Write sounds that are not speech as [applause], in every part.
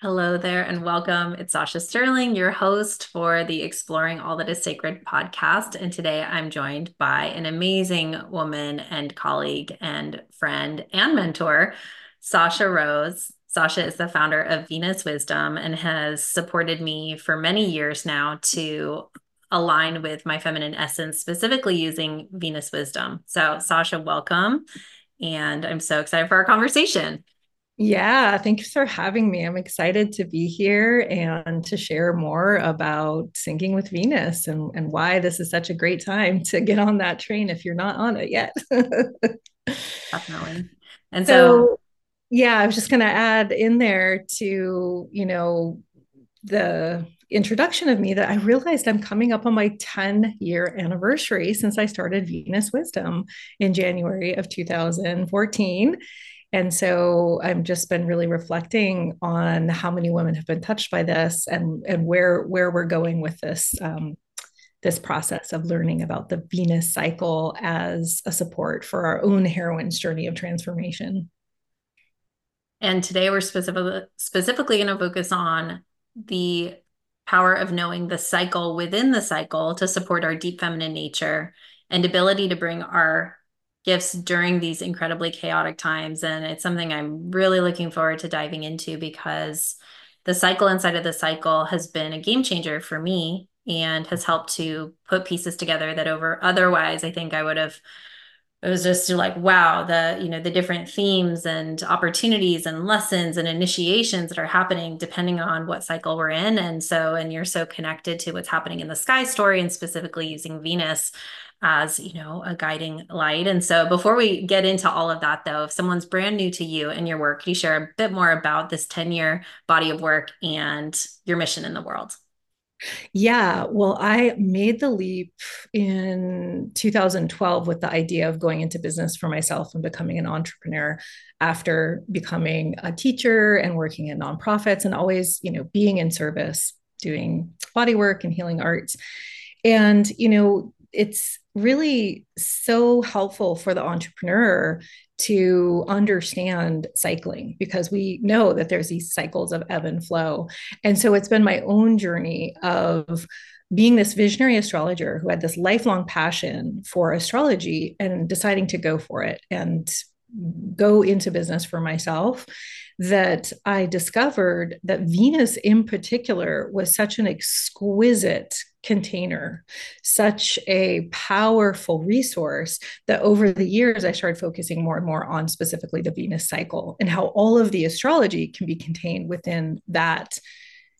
Hello there and welcome. It's Sasha Sterling, your host for the Exploring All That Is Sacred podcast. And today I'm joined by an amazing woman and colleague and friend and mentor, Sasha Rose. Sasha is the founder of Venus Wisdom and has supported me for many years now to align with my feminine essence, specifically using Venus Wisdom. So, Sasha, welcome. And I'm so excited for our conversation. Yeah, thanks for having me. I'm excited to be here and to share more about syncing with Venus and, and why this is such a great time to get on that train if you're not on it yet. [laughs] Definitely. And so, so, yeah, I was just going to add in there to, you know, the introduction of me that I realized I'm coming up on my 10 year anniversary since I started Venus Wisdom in January of 2014 and so I've just been really reflecting on how many women have been touched by this and, and where, where we're going with this, um, this process of learning about the Venus cycle as a support for our own heroine's journey of transformation. And today we're specifically specifically going to focus on the power of knowing the cycle within the cycle to support our deep feminine nature and ability to bring our gifts during these incredibly chaotic times. And it's something I'm really looking forward to diving into because the cycle inside of the cycle has been a game changer for me and has helped to put pieces together that over otherwise I think I would have it was just like wow the you know the different themes and opportunities and lessons and initiations that are happening depending on what cycle we're in and so and you're so connected to what's happening in the sky story and specifically using venus as you know a guiding light and so before we get into all of that though if someone's brand new to you and your work can you share a bit more about this 10 year body of work and your mission in the world yeah, well, I made the leap in 2012 with the idea of going into business for myself and becoming an entrepreneur after becoming a teacher and working in nonprofits and always, you know, being in service, doing body work and healing arts. And, you know, it's really so helpful for the entrepreneur to understand cycling because we know that there's these cycles of ebb and flow. And so it's been my own journey of being this visionary astrologer who had this lifelong passion for astrology and deciding to go for it and go into business for myself that I discovered that Venus in particular was such an exquisite container, such a powerful resource that over the years I started focusing more and more on specifically the Venus cycle and how all of the astrology can be contained within that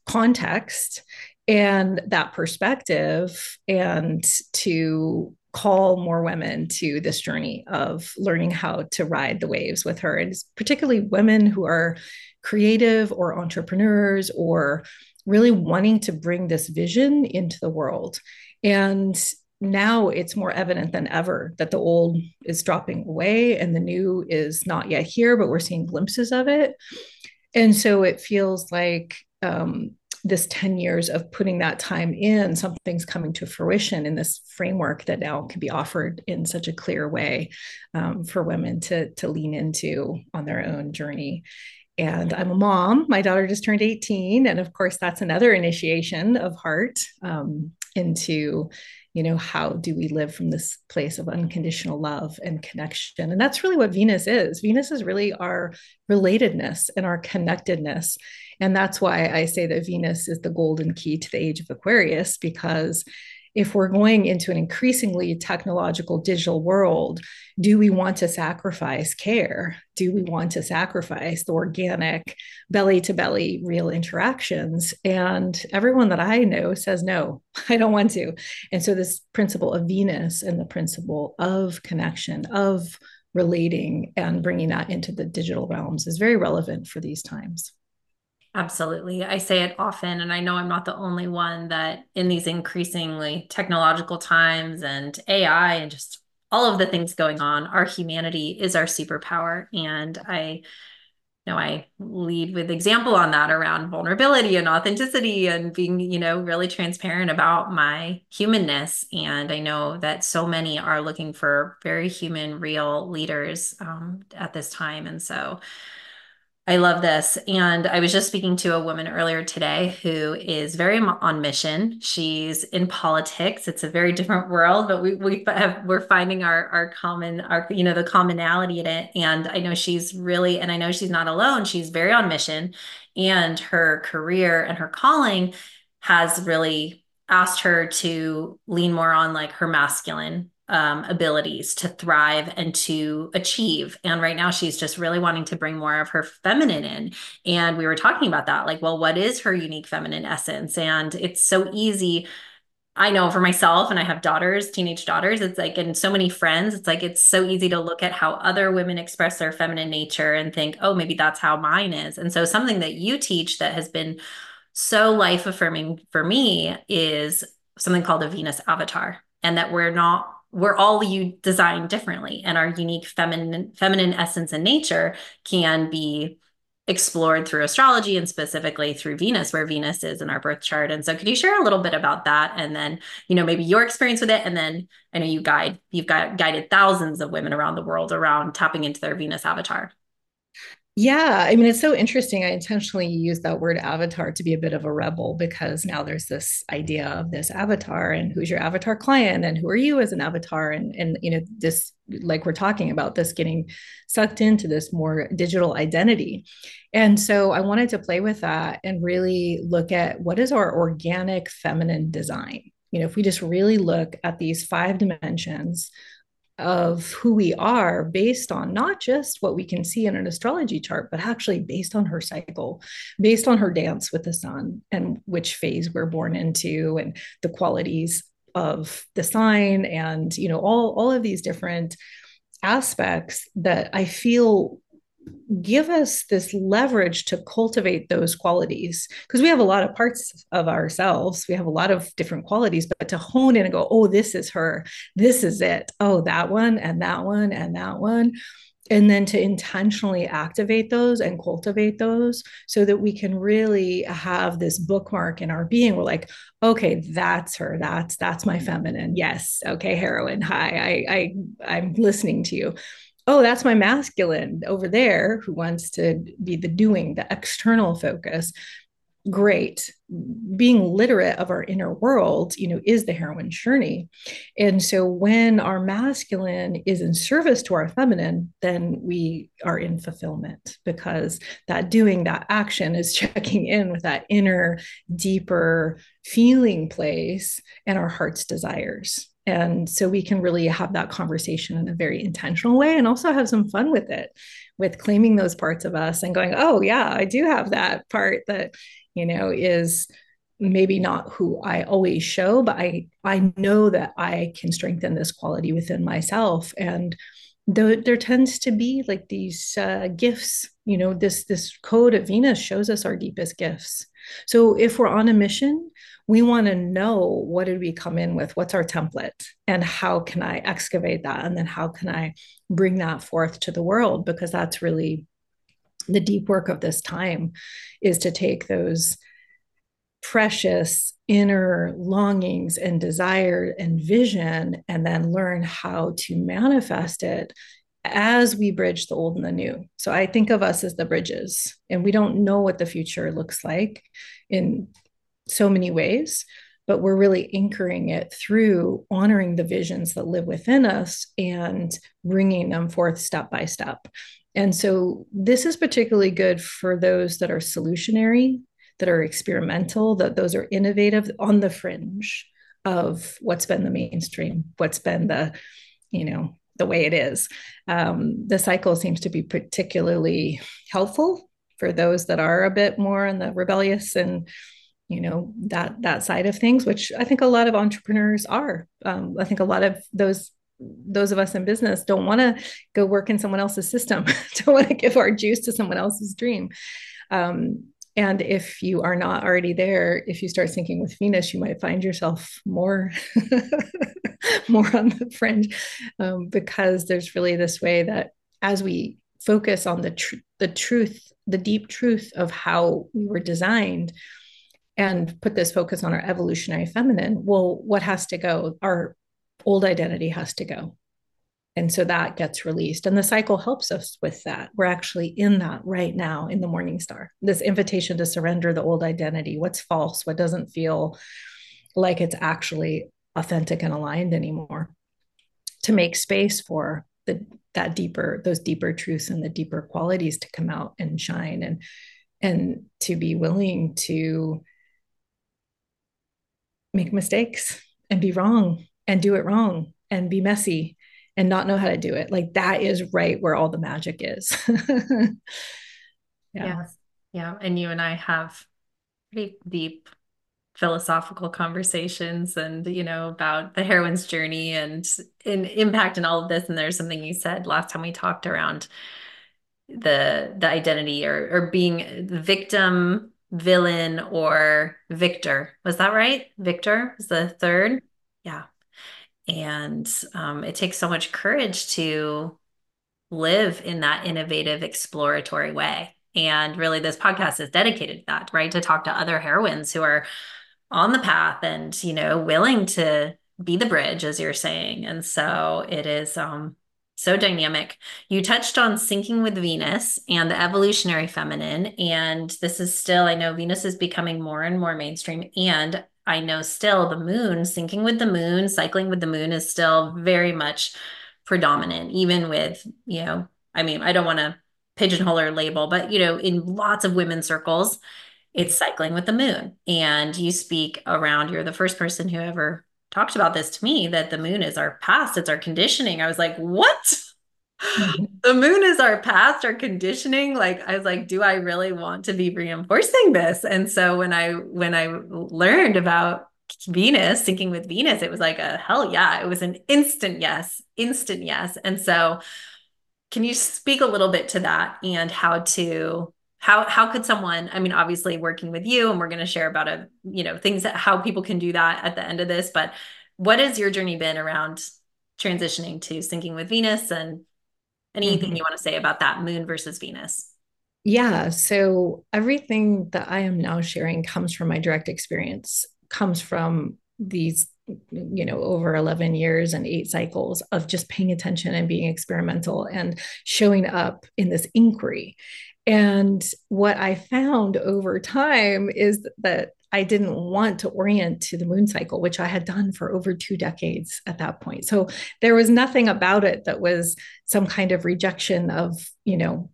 context and that perspective and to call more women to this journey of learning how to ride the waves with her. And particularly women who are creative or entrepreneurs or really wanting to bring this vision into the world. And now it's more evident than ever that the old is dropping away and the new is not yet here but we're seeing glimpses of it. And so it feels like um, this 10 years of putting that time in, something's coming to fruition in this framework that now can be offered in such a clear way um, for women to, to lean into on their own journey. And I'm a mom. My daughter just turned 18. And of course, that's another initiation of heart um, into you know how do we live from this place of unconditional love and connection and that's really what venus is venus is really our relatedness and our connectedness and that's why I say that Venus is the golden key to the age of Aquarius, because if we're going into an increasingly technological digital world, do we want to sacrifice care? Do we want to sacrifice the organic, belly to belly, real interactions? And everyone that I know says, no, [laughs] I don't want to. And so, this principle of Venus and the principle of connection, of relating, and bringing that into the digital realms is very relevant for these times. Absolutely. I say it often, and I know I'm not the only one that in these increasingly technological times and AI and just all of the things going on, our humanity is our superpower. And I know I lead with example on that around vulnerability and authenticity and being, you know, really transparent about my humanness. And I know that so many are looking for very human, real leaders um, at this time. And so I love this. And I was just speaking to a woman earlier today who is very on mission. She's in politics. It's a very [laughs] different world, but we, we have, we're finding our, our common, our, you know, the commonality in it. And I know she's really, and I know she's not alone. She's very on mission and her career and her calling has really asked her to lean more on like her masculine um, abilities to thrive and to achieve. And right now, she's just really wanting to bring more of her feminine in. And we were talking about that like, well, what is her unique feminine essence? And it's so easy. I know for myself, and I have daughters, teenage daughters, it's like, and so many friends, it's like, it's so easy to look at how other women express their feminine nature and think, oh, maybe that's how mine is. And so, something that you teach that has been so life affirming for me is something called a Venus avatar, and that we're not we're all you designed differently and our unique feminine feminine essence and nature can be explored through astrology and specifically through Venus where Venus is in our birth chart. And so could you share a little bit about that? And then you know maybe your experience with it. And then I know you guide you've got guided thousands of women around the world around tapping into their Venus avatar yeah, I mean, it's so interesting. I intentionally use that word avatar to be a bit of a rebel because now there's this idea of this avatar and who's your avatar client and who are you as an avatar and and you know this like we're talking about this getting sucked into this more digital identity. And so I wanted to play with that and really look at what is our organic feminine design. You know, if we just really look at these five dimensions of who we are based on not just what we can see in an astrology chart, but actually based on her cycle, based on her dance with the sun and which phase we're born into and the qualities of the sign and you know all all of these different aspects that I feel give us this leverage to cultivate those qualities because we have a lot of parts of ourselves. We have a lot of different qualities but to hone in and go oh this is her. This is it. Oh that one and that one and that one. And then to intentionally activate those and cultivate those so that we can really have this bookmark in our being. We're like okay that's her. That's that's my feminine. Yes. Okay heroine. Hi. I i i'm listening to you oh, that's my masculine over there who wants to be the doing, the external focus. Great. Being literate of our inner world, you know, is the heroine's journey. And so when our masculine is in service to our feminine, then we are in fulfillment because that doing, that action is [laughs] checking in with that inner, deeper feeling place and our heart's desires. And so we can really have that conversation in a very intentional way and also have some fun with it, with claiming those parts of us and going, oh, yeah, I do have that part that, you know, is maybe not who I always show, but I I know that I can strengthen this quality within myself. And though there tends to be like these uh, gifts, you know, this this code of Venus shows us our deepest gifts. So if we're on a mission, we want to know what did we come in with? What's our template? And how can i excavate that? And then how can i bring that forth to the world? Because that's really the deep work of this time is to take those precious inner longings and desire and vision and then learn how to manifest it as we bridge the old and the new. So I think of us as the bridges, and we don't know what the future looks like in so many ways, but we're really anchoring it through honoring the visions that live within us and bringing them forth step by step. And so this is particularly good for those that are solutionary, that are experimental, that those are innovative on the fringe of what's been the mainstream, what's been the, you know, the way it is. Um, the cycle seems to be particularly helpful for those that are a bit more in the rebellious and you know that that side of things which i think a lot of entrepreneurs are um, i think a lot of those those of us in business don't want to go work in someone else's system [laughs] don't want to give our juice to someone else's dream um, and if you are not already there if you start thinking with venus you might find yourself more [laughs] more on the fringe um, because there's really this way that as we focus on the tr- the truth the deep truth of how we were designed and put this focus on our evolutionary feminine, well, what has to go? Our old identity has to go. And so that gets released and the cycle helps us with that. We're actually in that right now in the morning star. This invitation to surrender the old identity what's false what doesn't feel like it's actually authentic and aligned anymore to make space for the that deeper those deeper truths and the deeper qualities to come out and shine and and to be willing to make mistakes and be wrong and do it wrong and be messy and not know how to do it. Like that is right where all the magic is. [laughs] Yeah. yeah yeah. And you and i have pretty deep philosophical conversations and you know about the heroine's journey and in impact and all of this. And there's something you said last time we talked around the the identity or or being victim villain or victor. Was that right? Victor was the third? Yeah and um, it takes so much courage to live in that innovative, exploratory way. And really, this podcast is dedicated to that, right? To talk to other heroines who are on the path and, you know, willing to be the bridge, as you're saying. And so it is um, so dynamic. You touched on syncing with Venus and the evolutionary feminine. And this is still, I know Venus is becoming more and more mainstream. And I know still the moon, syncing with the moon, cycling with the moon is still very much predominant, even with, you know, I mean, I don't want to pigeonhole or label, but, you know, in lots of women's circles, it's cycling with the moon. And you speak around, you're the first person who ever talked about this to me that the moon is our past, it's our conditioning. I was like, what? [laughs] The moon is our past, our conditioning. Like I was like, do I really want to be reinforcing this? And so when I when I learned about Venus, syncing with Venus, it was like a hell yeah. It was an instant yes, instant yes. And so can you speak a little bit to that and how to how how could someone i mean obviously working with you and we're going to share about a you know things that how people can do that at the end of this but what has your journey been around transitioning to syncing with venus and Anything mm-hmm. you want to say about that moon versus Venus? Yeah. So everything that I am now sharing comes from my direct experience, comes from these, you know, over 11 years and eight cycles of just paying attention and being experimental and showing up in this inquiry. And what I found over time is that I didn't want to orient to the moon cycle, which I had done for over two decades at that point. So there was nothing about it that was some kind of rejection of, you know,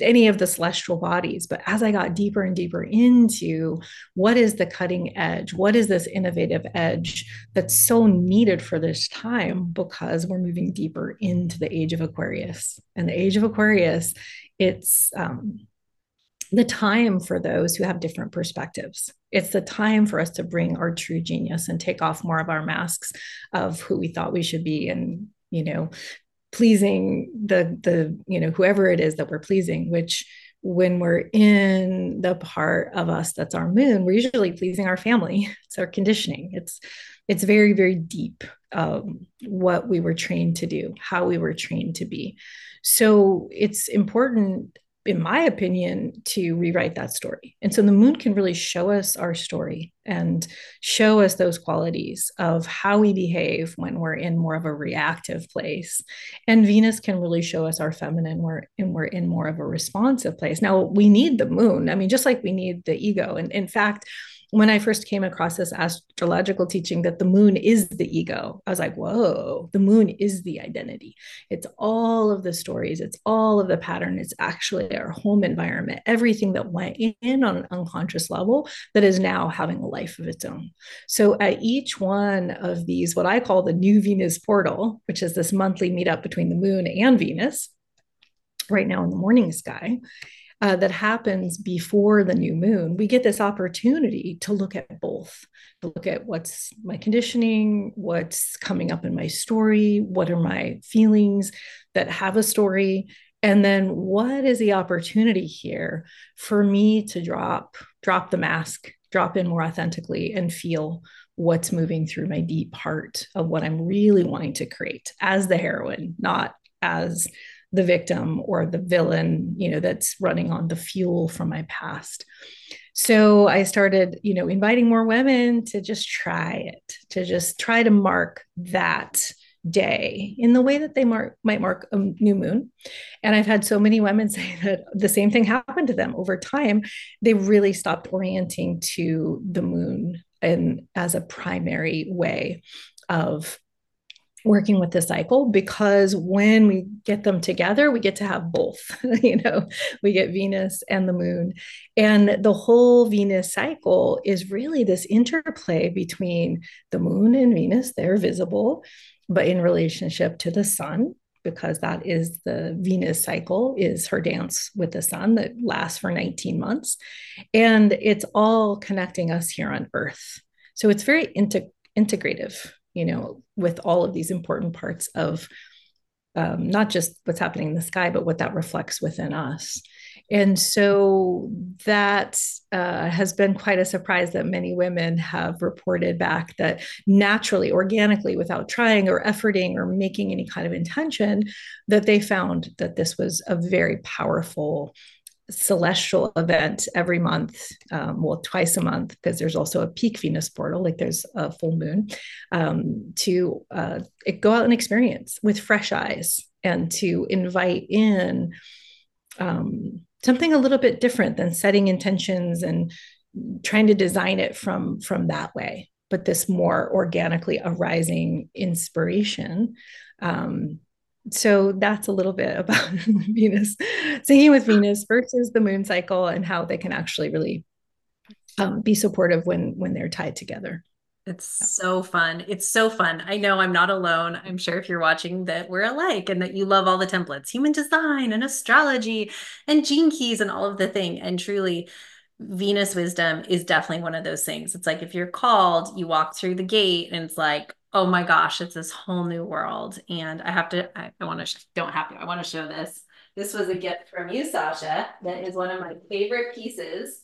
any of the celestial bodies. But as I got deeper and deeper into what is the cutting edge, what is this innovative edge that's so needed for this time, because we're moving deeper into the age of Aquarius. And the age of Aquarius, it's, um, the time for those who have different perspectives. It's the time for us to bring our true genius and take off more of our masks of who we thought we should be and, you know, pleasing the the, you know, whoever it is that we're pleasing, which when we're in the part of us that's our moon, we're usually pleasing our family. [laughs] It's our conditioning. It's it's very very deep um, what we were trained to do, how we were trained to be. So it's important in my opinion, to rewrite that story. And so the moon can really show us our story and show us those qualities of how we behave when we're in more of a reactive place. And Venus can really show us our feminine where and we're in more of a responsive place. Now we need the moon. I mean, just like we need the ego. And in fact, when I first came across this astrological teaching that the moon is the ego, I was like, whoa, the moon is the identity. It's all of the stories, it's all of the pattern, it's actually our home environment, everything that went in on an unconscious level that is now having a life of its own. So at each one of these, what I call the new Venus portal, which is this monthly meetup between the moon and Venus, right now in the morning sky uh, that happens before the new moon, we get this opportunity to look at both, to look at what's my conditioning, what's coming up in my story, what are my feelings that have a story, and then what is the opportunity here for me to drop drop the mask, drop in more authentically, and feel what's moving through my deep heart of what I'm really wanting to create as the heroine, not as the victim or the villain, you know, that's running on the fuel from my past. So I started, you know, inviting more women to just try it, to just try to mark that day in the way that they mark, might mark a new moon. And I've had so many women [laughs] say that the same thing happened to them over time. They really stopped orienting to the moon and as a primary way of working with the cycle because when we get them together we get to have both [laughs] you know we get venus and the moon. And the whole venus cycle is really this interplay between the moon and venus. They're visible but in relationship to the sun because that is the venus cycle is her dance with the sun that lasts for 19 months. And it's all connecting us here on earth. So it's very integrative you know, with all of these important parts of um, not just what's happening in the sky, but what that reflects within us. And so that uh, has been quite a surprise that many women have reported back that naturally, organically, without trying or efforting or making any kind of intention, that they found that this was a very powerful celestial event every month, um, well, twice a month, because there's also a peak Venus portal, like there's a full moon, um, to uh, go out and experience with fresh eyes and to invite in um, something a little bit different than setting intentions and trying to design it from from that way but this more organically arising inspiration um, so that's a little bit about [laughs] Venus, syncing with Venus versus the moon cycle and how they can actually really um, be supportive when when they're tied together. It's so fun. It's so fun. I know I'm not alone. I'm sure if you're watching that we're alike and that you love all the templates, human design and astrology and gene keys and all of the thing. And truly, Venus wisdom is definitely one of those things. It's like if you're called, you walk through the gate and it's like, oh my gosh, it's this whole new world. And I have to, I, I want to, don't have to, I want to show this. This was a gift from you, Sasha. That is one of my favorite pieces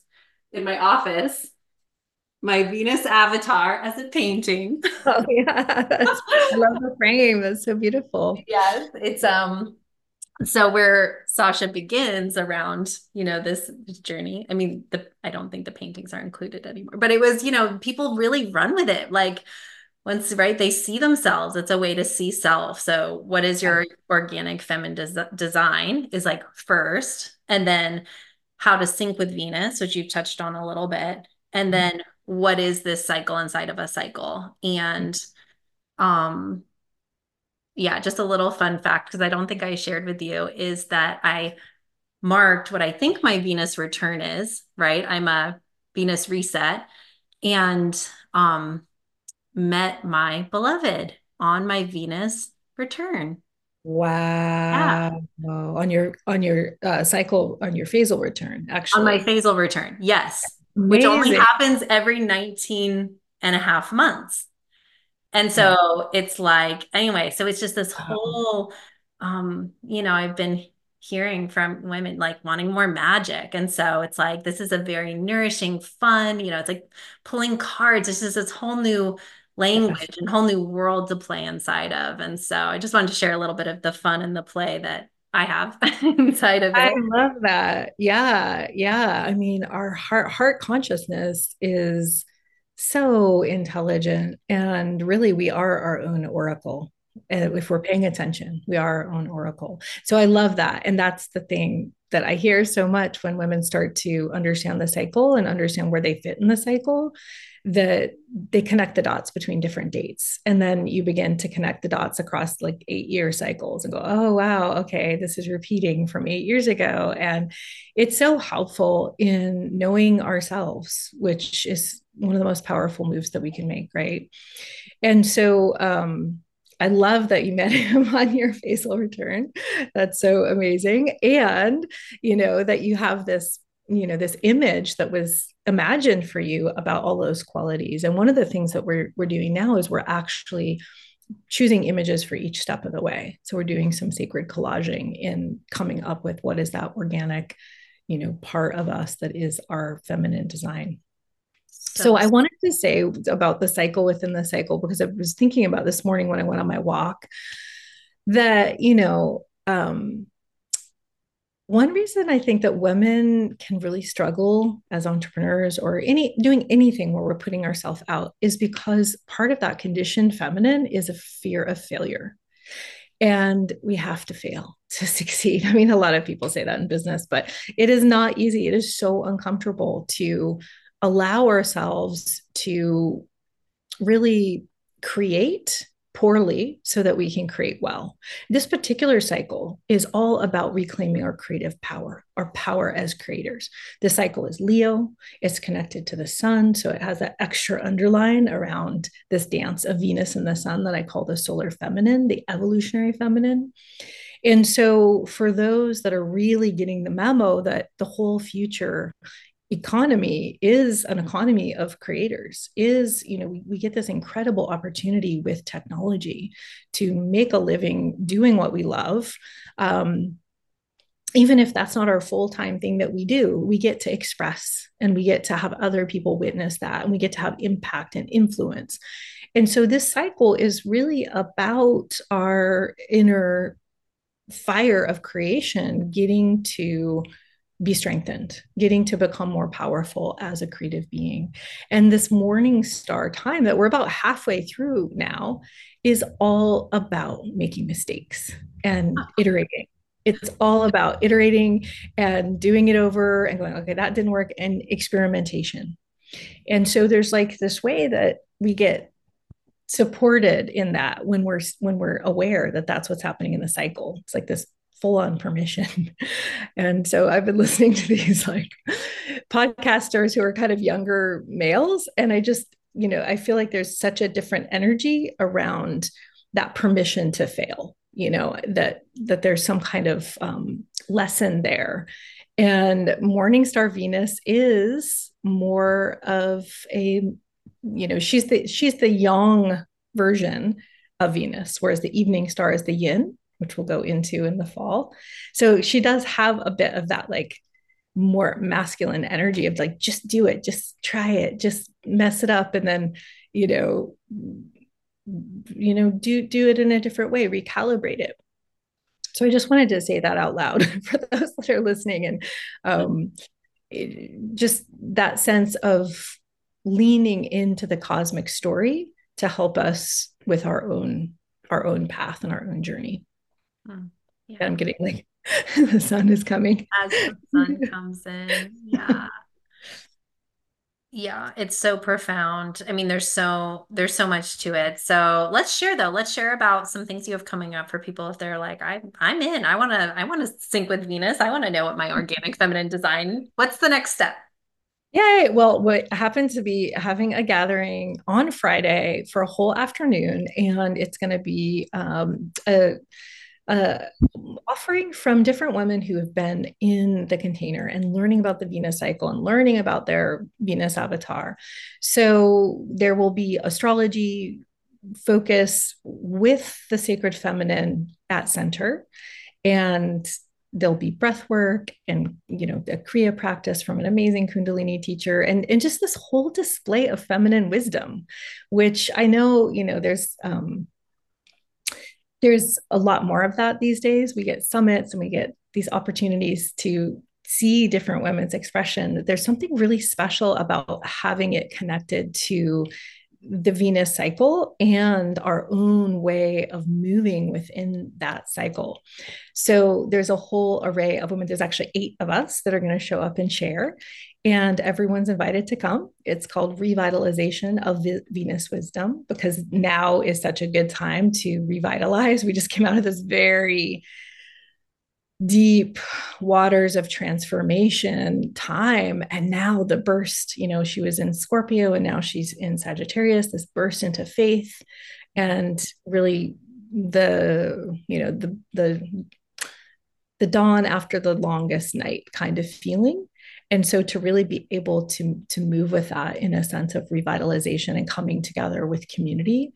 in my office. My Venus avatar as a painting. Oh yeah, I love the frame. That's so beautiful. [laughs] Yes, it's um. So where Sasha begins around, you know, this, journey. I mean, the I don't think the paintings are included anymore, but it was, you know, people really run with it. Like once right they see themselves it's a way to see self so what is your organic feminine des- design is like first and then how to sync with venus which you've touched on a little bit and mm-hmm. then what is this cycle inside of a cycle and um yeah just a little fun fact because i don't think i shared with you is that i marked what i think my venus return is right i'm a venus reset and um met my beloved on my Venus return. Wow. Yeah. On your on your uh, cycle on your phasal return, actually. On my phasal return. Yes. Amazing. Which only happens every 19 and a half months. And so it's like anyway, so it's just this whole um you know, I've been hearing from women like wanting more magic. And so it's like this is a very nourishing, fun, you know, it's like pulling cards. This is this whole new language and whole new world to play inside of. And so I just wanted to share a little bit of the fun and the play that I have [laughs] inside of it. I love that. Yeah. Yeah. I mean, our heart heart consciousness is so intelligent and really we are our own oracle. If we're paying attention, we are our own oracle. So I love that. And that's the thing that I hear so much when women start to understand the cycle and understand where they fit in the cycle that they connect the dots between different dates and then you begin to connect the dots across like eight year cycles and go oh wow okay this is repeating from eight years ago and it's so helpful in knowing ourselves which is one of the most powerful moves that we can make right and so um I love that you met [laughs] him on your phasal return. That's so amazing. And, you know, that you have this, you know, this image that was imagined for you about all those qualities. And one of the things that we're we're doing now is we're actually choosing images for each step of the way. So we're doing some sacred collaging in coming up with what is that organic, you know, part of us that is our feminine design. So I wanted to say about the cycle within the cycle because I was thinking about this morning when I went on my walk that, you know, um, one reason I think that women can really struggle as entrepreneurs or any doing anything where we're putting ourselves out is because part of that conditioned feminine is a fear of failure. And we have to fail [laughs] to succeed. I mean, a lot of people say that in business, but it is not easy. It is so uncomfortable to allow ourselves to really create poorly so that we can create well. This particular cycle is all about reclaiming our creative power, our power as creators. The cycle is Leo, it's connected to the sun. So it has that extra underline around this dance of Venus and the sun that I call the solar feminine, the evolutionary feminine. And so, for those that are really getting the memo that the whole future economy is an economy of creators is you know we, we get this incredible opportunity with technology to make a living doing what we love. Um, even if that's not our full-time thing that we do we get to express and we get to have other people witness that and we get to have impact and influence. And so this cycle is really about our inner fire of creation getting to be strengthened, getting to become more powerful as a creative being. And this morning star time that we're about halfway through now is all about making mistakes and ah. iterating. It's all about iterating and doing it over and going, okay, that didn't work, and experimentation. And so there's like this way that we get supported in that when we're when we're aware that that's what's happening in the cycle it's like this full on permission. [laughs] and so I've been [laughs] listening to these like podcasters who are kind of younger males. And I just, you know, I feel like there's such a different energy around that permission to fail, you know, that that there's some kind of um, lesson there. And Morning Star Venus is more of a, you know, she's the she's the yang version of Venus, whereas the evening star is the yin which we'll go into in the fall. So she does have a bit of that like more masculine energy of like just do it, just try it, just mess it up and then, you know, you know, do do it in a different way, recalibrate it. So I just wanted to say that out loud [laughs] for those that are listening and um it, just that sense of leaning into the cosmic story to help us with our own our own path and our own journey. Mm, yeah. I'm getting like [laughs] the sun is coming. As the sun [laughs] comes in. Yeah. yeah, it's so profound. I mean, there's so there's so much to it. So let's share though. Let's share about some things you have coming up for people if they're like, I I'm in. I wanna I wanna sync with Venus. I want to know what my organic feminine design. What's the next step? Yay. Well, what happened to be having a gathering on Friday for a whole afternoon, and it's going to be um, a uh, offering from different women who have been in the container and learning about the Venus cycle and learning about their Venus avatar. So there will be astrology focus with the sacred feminine at center and there'll be breath work and you know the kriya practice from an amazing kundalini teacher and and just this whole display of feminine wisdom which i know you know there's um there's a lot more of that these days. We get summits and we get these opportunities to see different women's expression. There's something really special about having it connected to the Venus cycle and our own way of moving within that cycle. So there's a whole array of women. There's actually eight of us that are going to show up and share and everyone's invited to come. It's called Revitalization of Venus Wisdom because now is such a good time to revitalize. We just came out of this very deep waters of transformation time. And now the burst you know she was in scorpio and now she's in sagittarius this burst into faith. And really the you know the the the dawn after the longest night kind of feeling. And so to really be able to to move with that in a sense of revitalization and coming together with community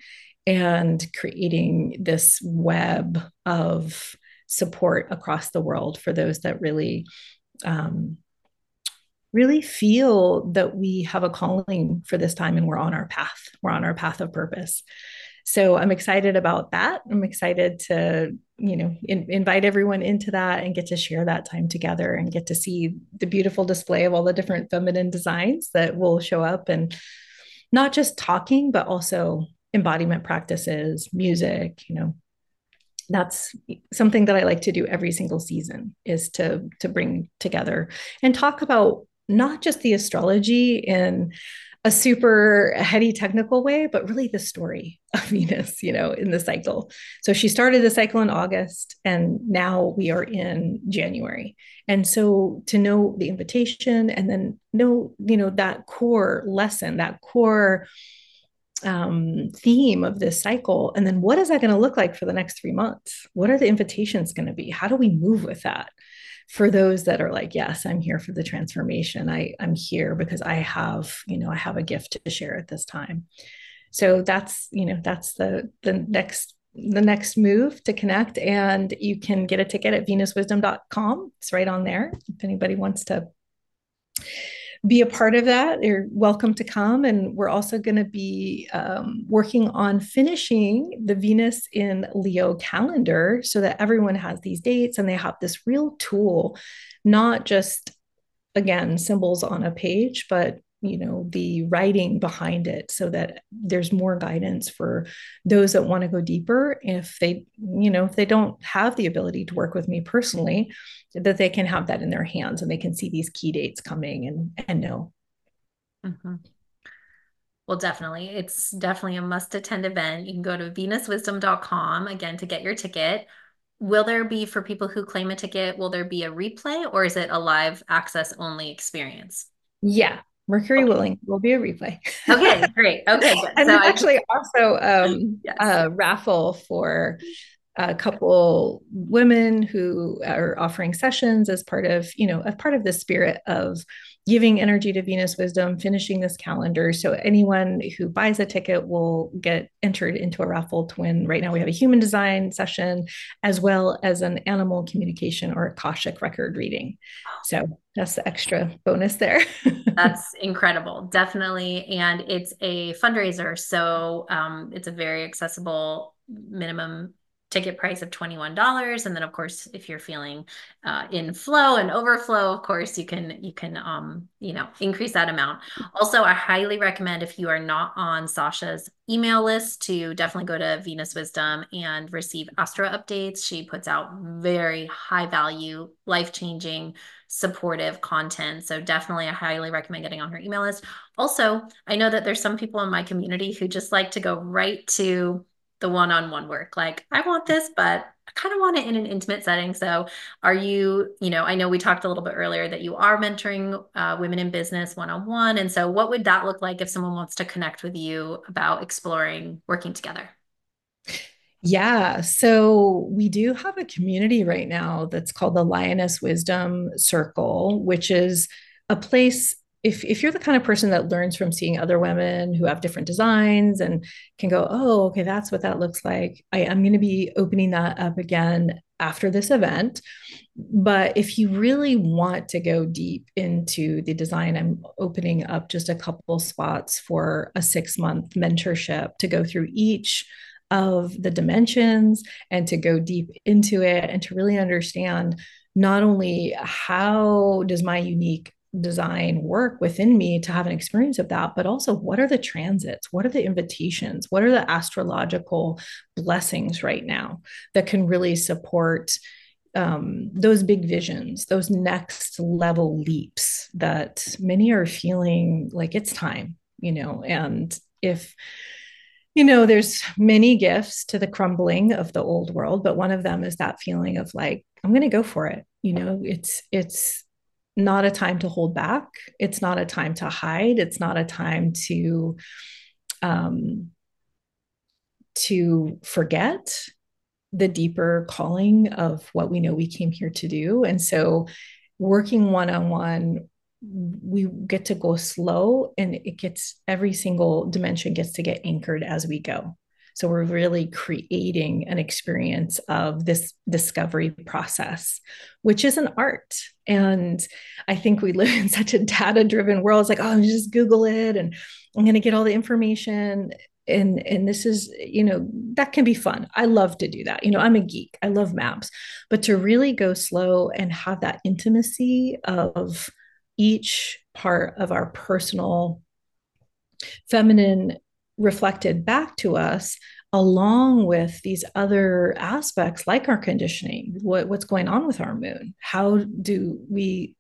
and creating this web of support across the world for those that really um, really feel that we have a calling for this time and we're on our path. We're on our path of purpose. So i'm excited about that. I'm excited to you know in, invite everyone into that and get to share that time together and get to see the beautiful display of all the different feminine designs that will show up and not just talking but also embodiment practices music you know that's something that i like to do every single season is to to bring together and talk about not just the astrology in a super heady technical way, but really the story [laughs] of Venus, you know, in the cycle. So she started the cycle in August and now we are in January. And so to know the invitation and then know, you know, that core lesson, that core um, theme of this cycle. And then what is that going to look like for the next three months? What are the invitations going to be? How do we move with that? for those that are like yes i'm here for the transformation i i'm here because i have you know i have a gift to share at this time so that's you know that's the the next the next move to connect and you can get a ticket at venuswisdom.com it's right on there if anybody wants to be a part of that, you're welcome to come. And we're also going to be um, working on finishing the Venus in Leo calendar so that everyone has these dates and they have this real tool, not just, again, symbols on a page, but you know the writing behind it so that there's more guidance for those that want to go deeper if they you know if they don't have the ability to work with me personally that they can have that in their hands and they can see these key dates coming and and know. Mm-hmm. well definitely. It's definitely a must attend event. You can go to venuswisdom.com again to get your ticket. Will there be for people who claim a ticket will there be a replay or is it a live access only experience? Yeah Mercury okay. willing will be a replay. okay, [laughs] great. Okay, good. and so actually also um, yes. a raffle for a couple women who are offering sessions as part of you know a part of the spirit of giving energy to venus wisdom finishing this calendar. So anyone who buys a ticket will get entered into a raffle to win right now we have a human design session as well as an animal communication or akashic record reading. So that's the extra bonus there. [laughs] That's incredible definitely. And it's a fundraiser. So um, it's a very accessible minimum ticket price of $21 and then of course if you're feeling uh, in flow and overflow of course you can you can um you know increase that amount. Also i highly recommend if you are not on sasha's email list to definitely go to venus wisdom and receive astro updates. She puts out very high value life changing supportive content. So definitely i highly recommend getting on her email list. Also i know that there's some people in my community who just like to go right to the one-on-one work. Like i want this but i kind of want it in an intimate setting. So are you you know i know we talked a little bit earlier that you are mentoring uh, women in business one-on-one. And so what would that look like if someone wants to connect with you about exploring working together? Yeah. So we do have a community right now that's called the Lioness Wisdom Circle, which is a place if if you're the kind of person that learns from seeing other women who have different designs and can go, oh, okay, that's what that looks like. I am going to be opening that up again after this event. But if you really want to go deep into the design, I'm opening up just a couple spots for a six month mentorship to go through each of the dimensions and to go deep into it and to really understand not only how does my unique design work within me to have an experience of that but also what are the transits? What are the invitations? What are the astrological blessings right now that can really support um, those big visions those next level leaps that many are feeling like it's time you know? And if you know there's many gifts to the crumbling of the old world but one of them is that feeling of like i'm going to go for it. You know it's it's not a time to hold back. It's not a time to hide. It's not a time to um, to forget the deeper calling of what we know we came here to do. And so, working one on one, we get to go slow, and it gets every single dimension gets to get anchored as we go. So we're really creating an experience of this discovery process, which is an art. And I think we live [laughs] in such a data driven world. It's like, oh, just Google it and I'm going to get all the information. and and this is you know that can be fun i love to do that you know i'm a geek i love maps but to really go slow and have that intimacy of each part of our personal feminine reflected back to us along with these other aspects like our conditioning what, what's going on with our moon how do we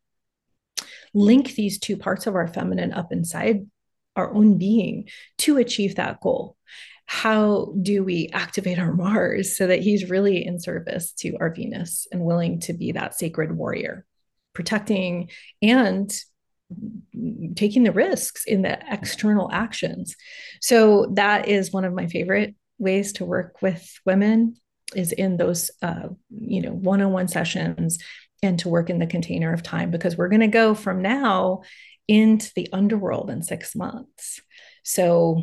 link these two parts of our feminine up inside our own being to achieve that goal? How do we activate our mars so that he's really in service to our venus and willing to be that sacred warrior protecting and taking the risks in the external actions. So that is one of my favorite ways to work with women is in those uh, you know one-on-one sessions and to work in the container of time because we're going to go from now into the underworld in six months. So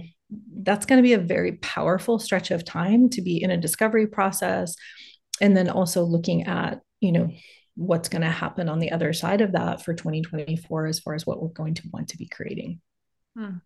that's going to be a very powerful stretch of time to be in a discovery process and then also looking at you know what's going to happen on the other side of that for 2024 as far as what we're going to want to be creating hmm.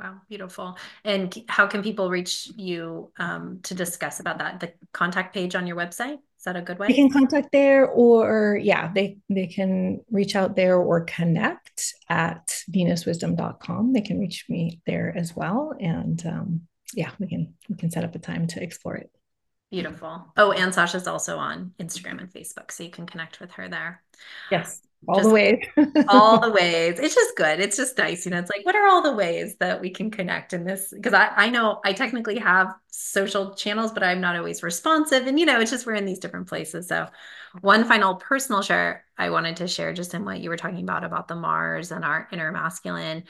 Wow, beautiful. And how can people reach you um, to discuss about that? The contact page on your website? Is that a good way? They can contact there or yeah, they they can reach out there or connect at venuswisdom.com. They can reach me there as well. And um, yeah, we can we can set up a time to explore it. Beautiful. Oh, and Sasha's also on Instagram and Facebook, so you can connect with her there. Yes all just the ways. [laughs] all the ways. It's just good. It's just nice you know it's like what are all the ways that we can connect in this? Because I, I know i technically have social channels but i'm not always responsive and you know it's just we're in these different places. So one final personal share i wanted to share just in what you were talking about about the mars and our inner masculine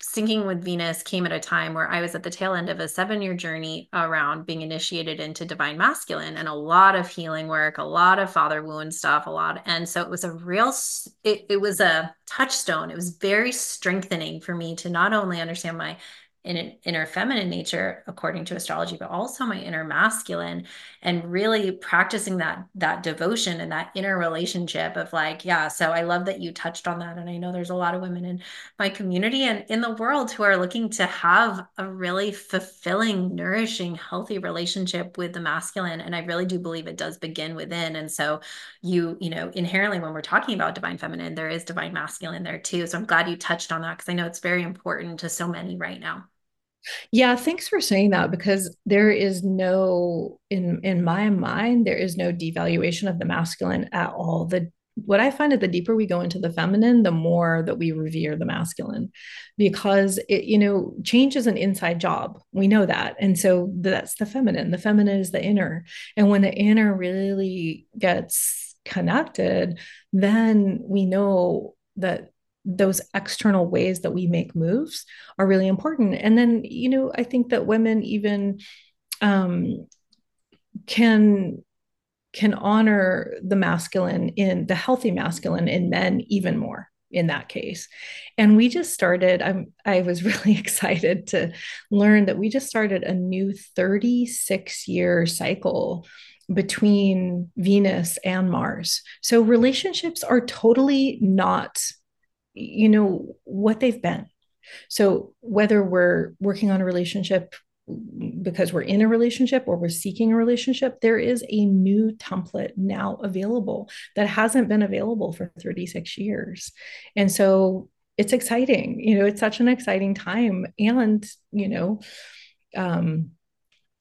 syncing with Venus came at a time where I was at the tail end of a seven year journey around being initiated into divine masculine and a lot of healing work, a lot of father wound stuff, a lot. And so it was a real, it, it was a touchstone. It was very strengthening for me to not only understand my in an inner feminine nature according to astrology but also my inner masculine and really practicing that that devotion and that inner relationship of like yeah so i love that you touched on that and i know there's a lot of women in my community and in the world who are looking to have a really fulfilling nourishing healthy relationship with the masculine and i really do believe it does begin within and so you you know inherently when we're talking about divine feminine there is divine masculine there too so i'm glad you touched on that because i know it's very important to so many right now yeah, thanks for saying that because there is no in in my mind there is no devaluation of the masculine at all. The what I find is the deeper we go into the feminine, the more that we revere the masculine because it, you know, change is an inside job. We know that. And so that's the feminine. The feminine is the inner. And when the inner really gets connected, then we know that those external ways that we make moves are really important. And then, you know, I think that women even um, can can honor the masculine in the healthy masculine in men even more in that case. And we just started, I'm, I was [laughs] really excited to learn that we just started a new 36 year cycle between Venus and Mars. So relationships are totally not you know what they've been. So whether we're working on a relationship because we're in a relationship or we're seeking a relationship there is a new template now available that hasn't been available for 36 years. And so it's exciting you know it's such an exciting time. And you know um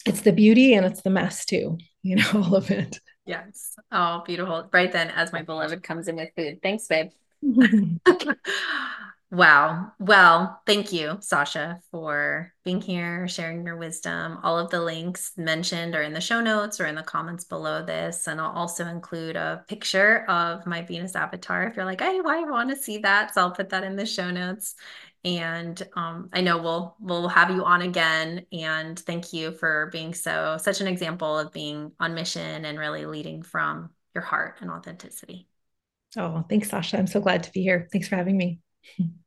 it's the beauty and it's the mess too you know [laughs] all of it. Yes. Oh beautiful. Right then as my beloved comes in with food. Thanks babe [laughs] [laughs] wow. Well, thank you, Sasha, for being here, sharing your wisdom. All of the links mentioned are in the show notes or in the comments below this. And I'll also include a picture of my Venus avatar if you're like, hey, I want to see that. So I'll put that in the show notes. And um, I know we'll we'll have you on again. And thank you for being so such an example of being on mission and really leading from your heart and authenticity. Oh, thanks, Sasha. I'm so glad to be here. Thanks for having me. [laughs]